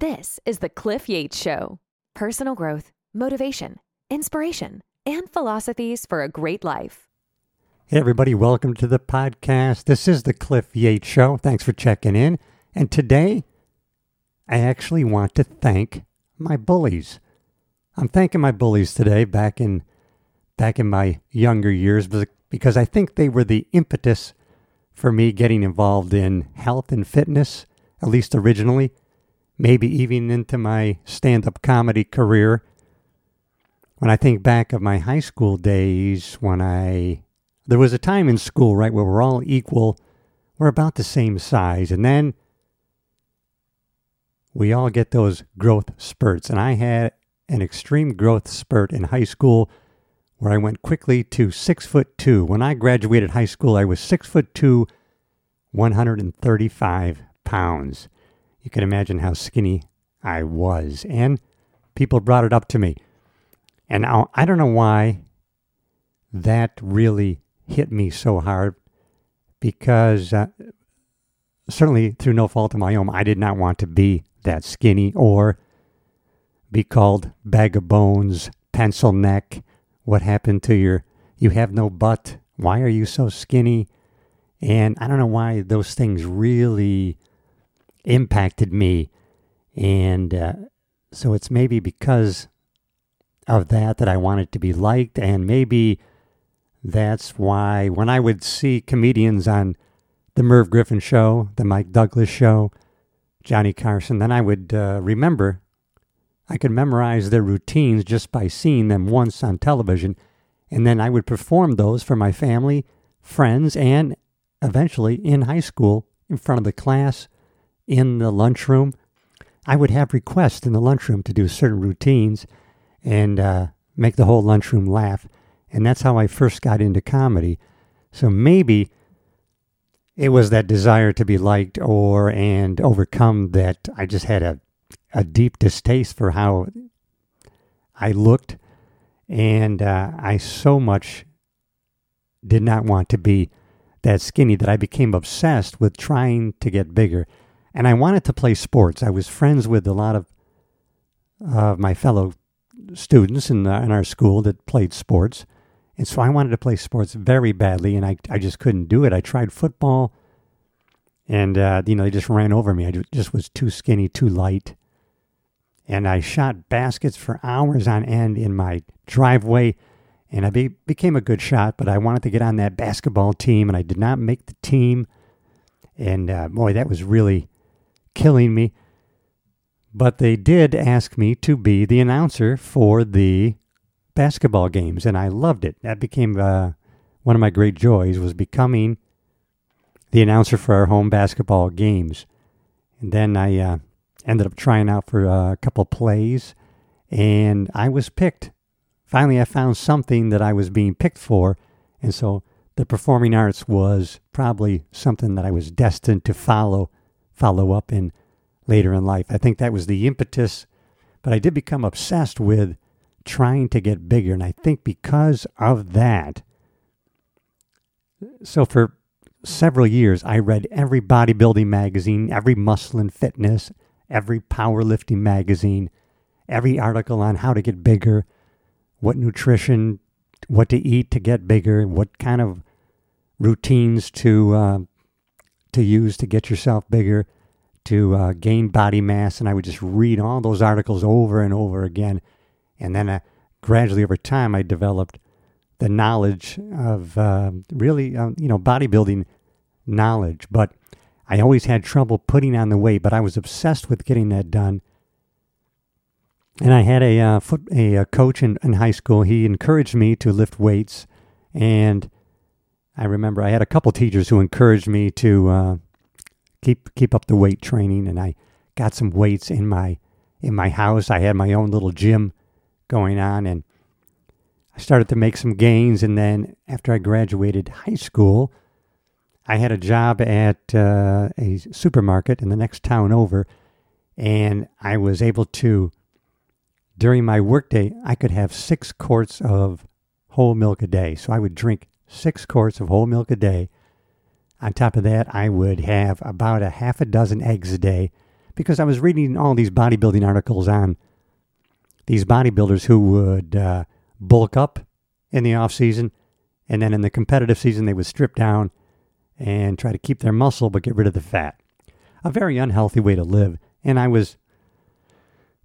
This is the Cliff Yates Show personal growth, motivation, inspiration, and philosophies for a great life. Hey, everybody, welcome to the podcast. This is the Cliff Yates Show. Thanks for checking in. And today, I actually want to thank my bullies. I'm thanking my bullies today back in back in my younger years because I think they were the impetus for me getting involved in health and fitness, at least originally, maybe even into my stand-up comedy career. When I think back of my high school days when I there was a time in school, right, where we're all equal, we're about the same size, and then we all get those growth spurts. And I had an extreme growth spurt in high school where I went quickly to six foot two. When I graduated high school, I was six foot two, 135 pounds. You can imagine how skinny I was. And people brought it up to me. And now, I don't know why that really hit me so hard because uh, certainly through no fault of my own, I did not want to be that skinny or be called bag of bones, pencil neck. What happened to your, you have no butt? Why are you so skinny? And I don't know why those things really impacted me. And uh, so it's maybe because of that that I wanted to be liked. And maybe that's why when I would see comedians on the Merv Griffin show, the Mike Douglas show, Johnny Carson, then I would uh, remember, I could memorize their routines just by seeing them once on television. And then I would perform those for my family, friends, and eventually in high school in front of the class, in the lunchroom. I would have requests in the lunchroom to do certain routines and uh, make the whole lunchroom laugh. And that's how I first got into comedy. So maybe it was that desire to be liked or and overcome that I just had a a deep distaste for how I looked and uh, I so much did not want to be that skinny that I became obsessed with trying to get bigger and I wanted to play sports. I was friends with a lot of uh, my fellow students in, in our school that played sports and so I wanted to play sports very badly, and I, I just couldn't do it. I tried football, and, uh, you know, they just ran over me. I just was too skinny, too light. And I shot baskets for hours on end in my driveway, and I be, became a good shot, but I wanted to get on that basketball team, and I did not make the team. And uh, boy, that was really killing me. But they did ask me to be the announcer for the basketball games, and I loved it. That became uh, one of my great joys was becoming the announcer for our home basketball games. And then I uh, ended up trying out for a couple plays, and I was picked. Finally, I found something that I was being picked for, and so the performing arts was probably something that I was destined to follow follow up in later in life. I think that was the impetus, but I did become obsessed with trying to get bigger. And I think because of that, so for several years, I read every bodybuilding magazine, every muscle and fitness, every powerlifting magazine, every article on how to get bigger, what nutrition, what to eat to get bigger, what kind of routines to uh, to use to get yourself bigger, to uh, gain body mass, and I would just read all those articles over and over again and then uh, gradually over time, I developed the knowledge of uh, really, uh, you know, bodybuilding knowledge. But I always had trouble putting on the weight, but I was obsessed with getting that done. And I had a uh, foot a, a coach in, in high school. He encouraged me to lift weights, and I remember I had a couple teachers who encouraged me to uh, keep keep up the weight training. And I got some weights in my in my house. I had my own little gym going on and I started to make some gains and then after I graduated high school I had a job at uh, a supermarket in the next town over and I was able to during my workday I could have 6 quarts of whole milk a day so I would drink 6 quarts of whole milk a day on top of that I would have about a half a dozen eggs a day because I was reading all these bodybuilding articles on these bodybuilders who would uh, bulk up in the off season, and then in the competitive season they would strip down and try to keep their muscle but get rid of the fat. A very unhealthy way to live, and I was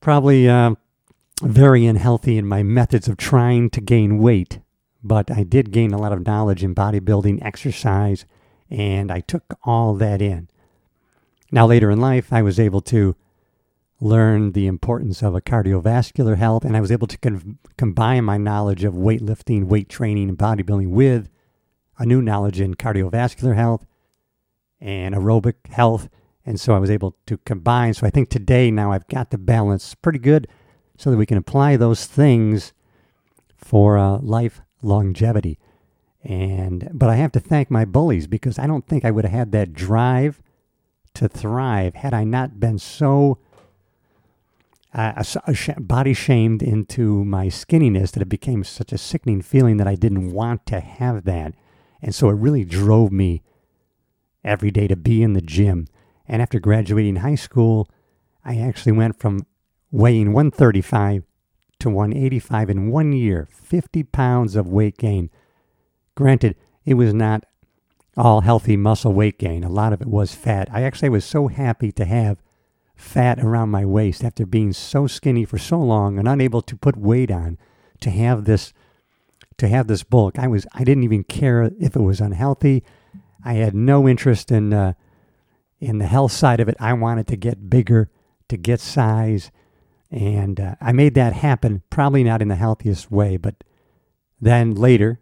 probably uh, very unhealthy in my methods of trying to gain weight. But I did gain a lot of knowledge in bodybuilding, exercise, and I took all that in. Now, later in life, I was able to learn the importance of a cardiovascular health, and I was able to con- combine my knowledge of weightlifting, weight training, and bodybuilding with a new knowledge in cardiovascular health and aerobic health. And so I was able to combine. So I think today now I've got the balance pretty good so that we can apply those things for uh, life longevity. And but I have to thank my bullies because I don't think I would have had that drive to thrive had I not been so uh, body shamed into my skinniness that it became such a sickening feeling that I didn't want to have that. And so it really drove me every day to be in the gym. And after graduating high school, I actually went from weighing 135 to 185 in one year, 50 pounds of weight gain. Granted, it was not all healthy muscle weight gain. A lot of it was fat. I actually was so happy to have fat around my waist after being so skinny for so long and unable to put weight on to have this to have this bulk. I was I didn't even care if it was unhealthy. I had no interest in uh, in the health side of it. I wanted to get bigger, to get size, and uh, I made that happen, probably not in the healthiest way, but then later,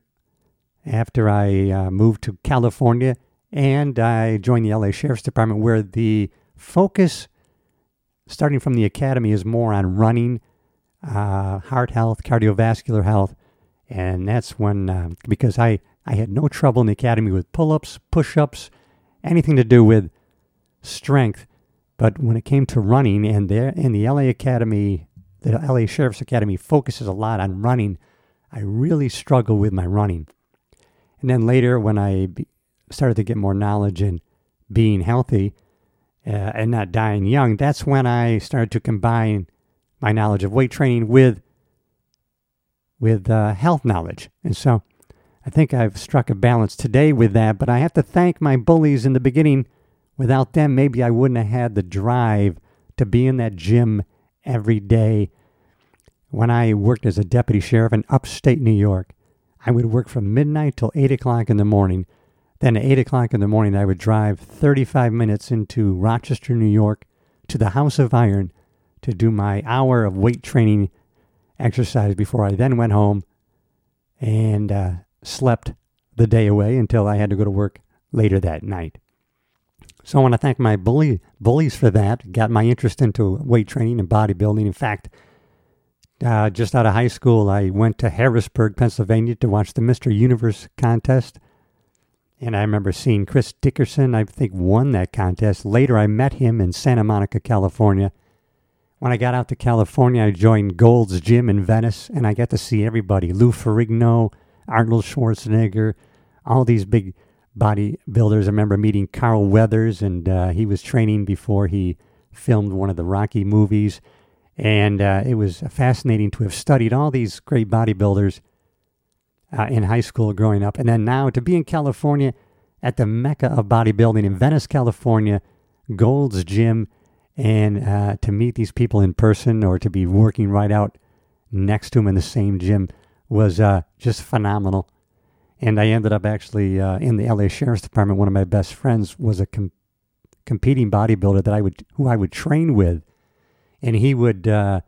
after I uh, moved to California and I joined the LA Sheriff's Department, where the focus, starting from the academy, is more on running, uh, heart health, cardiovascular health. And that's when, uh, because I, I had no trouble in the academy with pull ups, push ups, anything to do with strength. But when it came to running, and in the LA Academy, the LA Sheriff's Academy focuses a lot on running, I really struggled with my running. And then later, when I started to get more knowledge in being healthy uh, and not dying young, that's when I started to combine my knowledge of weight training with with uh, health knowledge. And so I think I've struck a balance today with that. But I have to thank my bullies in the beginning Without them, maybe I wouldn't have had the drive to be in that gym every day. When I worked as a deputy sheriff in upstate New York, I would work from midnight till 8 o'clock in the morning. Then at 8 o'clock in the morning, I would drive 35 minutes into Rochester, New York, to the House of Iron to do my hour of weight training exercise before I then went home and uh, slept the day away until I had to go to work later that night. So I want to thank my bully, bullies for that. Got my interest into weight training and bodybuilding. In fact, uh, just out of high school, I went to Harrisburg, Pennsylvania to watch the Mr. Universe contest. And I remember seeing Chris Dickerson, I think, won that contest. Later, I met him in Santa Monica, California. When I got out to California, I joined Gold's Gym in Venice, and I got to see everybody Lou Ferrigno, Arnold Schwarzenegger, all these big bodybuilders. I remember meeting Carl Weathers, and uh, he was training before he filmed one of the Rocky movies. And uh, it was fascinating to have studied all these great bodybuilders uh, in high school growing up. And then now to be in California at the mecca of bodybuilding in Venice, California, Gold's Gym, and uh, to meet these people in person or to be working right out next to them in the same gym was uh, just phenomenal and I ended up actually uh, in the LA Sheriff's Department. One of my best friends was a com- competing bodybuilder that I would who I would train with, and he would uh,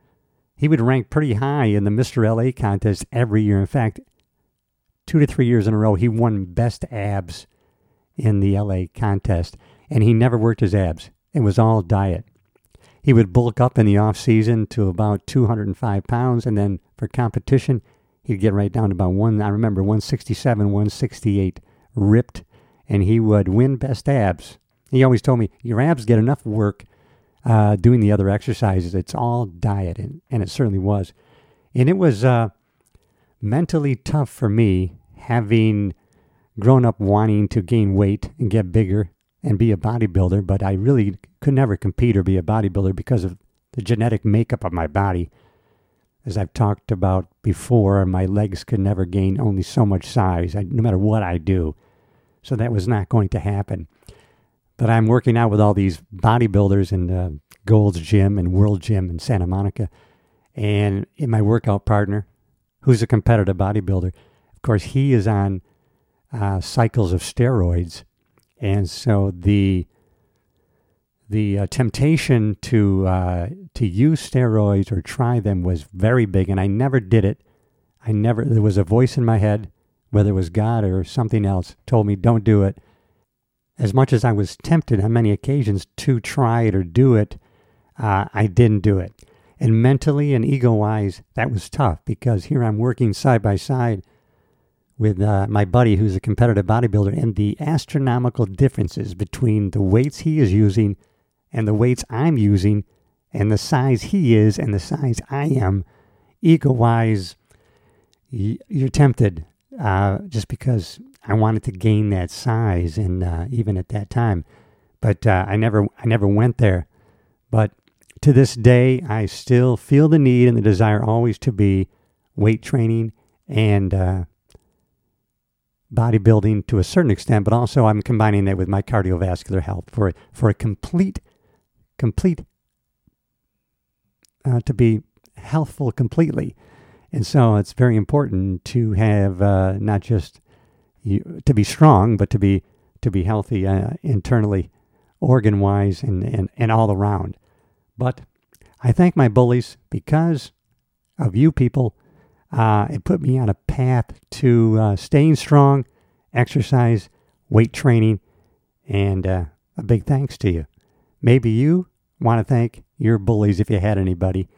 he would rank pretty high in the Mr. LA contest every year. In fact, two to three years in a row, he won best abs in the LA contest, and he never worked his abs. It was all diet. He would bulk up in the off season to about 205 pounds, and then for competition, he'd get right down to about one. I remember 167, 168, ripped, and he would win best abs. He always told me, "Your abs get enough work uh, doing the other exercises. It's all diet," and, and it certainly was. And it was uh, mentally tough for me having grown up wanting to gain weight and get bigger and be a bodybuilder, but I really could never compete or be a bodybuilder because of the genetic makeup of my body. As I've talked about before, my legs could never gain only so much size, no matter what I do. So that was not going to happen. But I'm working out with all these bodybuilders in uh, Gold's Gym and World Gym in Santa Monica. And in my workout partner, who's a competitive bodybuilder, of course, he is on uh, cycles of steroids. And so the the uh, temptation to uh, to use steroids or try them was very big, and I never did it. I never. There was a voice in my head, whether it was God or something else, told me don't do it. As much as I was tempted on many occasions to try it or do it, uh, I didn't do it. And mentally and ego wise, that was tough because here I'm working side by side with uh, my buddy who's a competitive bodybuilder and the astronomical differences between the weights he is using and the weights I'm using and the size he is and the size I am, ego wise, you're tempted uh, just because I wanted to gain that size and uh, even at that time. But uh, I never I never went there. But to this day, I still feel the need and the desire always to be weight training and uh, bodybuilding to a certain extent, but also I'm combining that with my cardiovascular health for for a complete, complete, uh, to be healthful completely. And so it's very important to have uh, not just you, to be strong, but to be to be healthy uh, internally, organ wise, and, and, and all around. But I thank my bullies because of you people. Uh, it put me on a path to uh, staying strong, exercise, weight training, and uh, a big thanks to you. Maybe you want to thank your bullies if you had anybody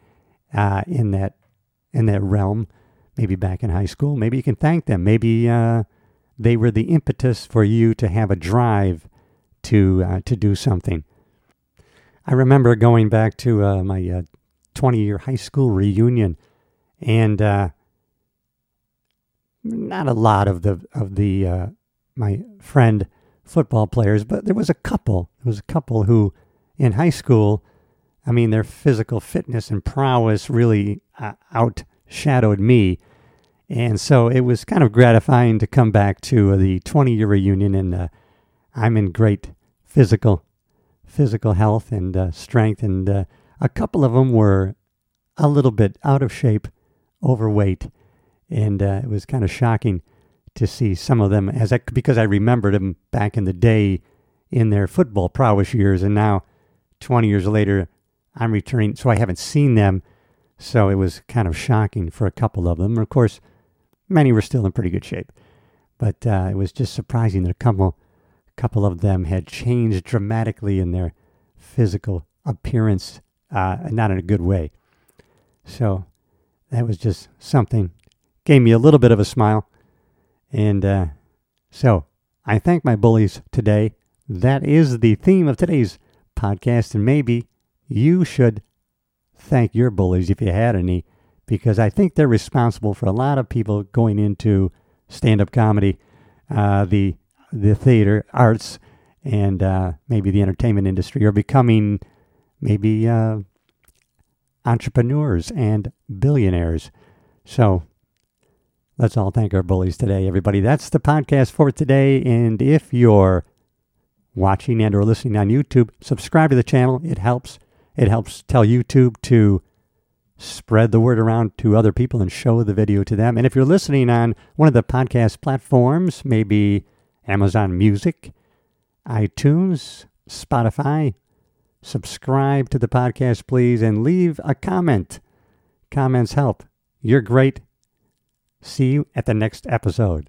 uh, in that in that realm. Maybe back in high school. Maybe you can thank them. Maybe uh, they were the impetus for you to have a drive to uh, to do something. I remember going back to uh, my uh, 20 year high school reunion, and uh, not a lot of the of the my friend football players, but there was a couple. There was a couple who, in high school, I mean, their physical fitness and prowess really uh, outshadowed me, and so it was kind of gratifying to come back to the 20 year reunion, and uh, I'm in great physical physical health and uh, strength, and uh, a couple of them were a little bit out of shape, overweight, and uh, it was kind of shocking to see some of them as I, because I remembered them back in the day in their football prowess years, and now 20 years later, I'm returning, so I haven't seen them. So it was kind of shocking for a couple of them. Of course, many were still in pretty good shape, but uh, it was just surprising that a couple couple of them had changed dramatically in their physical appearance, uh, not in a good way. So that was just something, gave me a little bit of a smile. And uh, so I thank my bullies today. That is the theme of today's podcast. And maybe you should thank your bullies if you had any, because I think they're responsible for a lot of people going into stand up comedy. Uh, the the theater arts and uh, maybe the entertainment industry are becoming maybe uh, entrepreneurs and billionaires. So let's all thank our bullies today, everybody. That's the podcast for today. And if you're watching and or listening on YouTube, subscribe to the channel. It helps. It helps tell YouTube to spread the word around to other people and show the video to them. And if you're listening on one of the podcast platforms, maybe Amazon Music, iTunes, Spotify. Subscribe to the podcast, please, and leave a comment. Comments help. You're great. See you at the next episode.